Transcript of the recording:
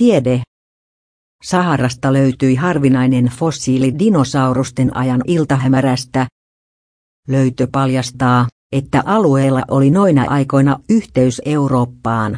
Tiede. Saharasta löytyi harvinainen fossiili dinosaurusten ajan iltahämärästä. Löytö paljastaa, että alueella oli noina aikoina yhteys Eurooppaan.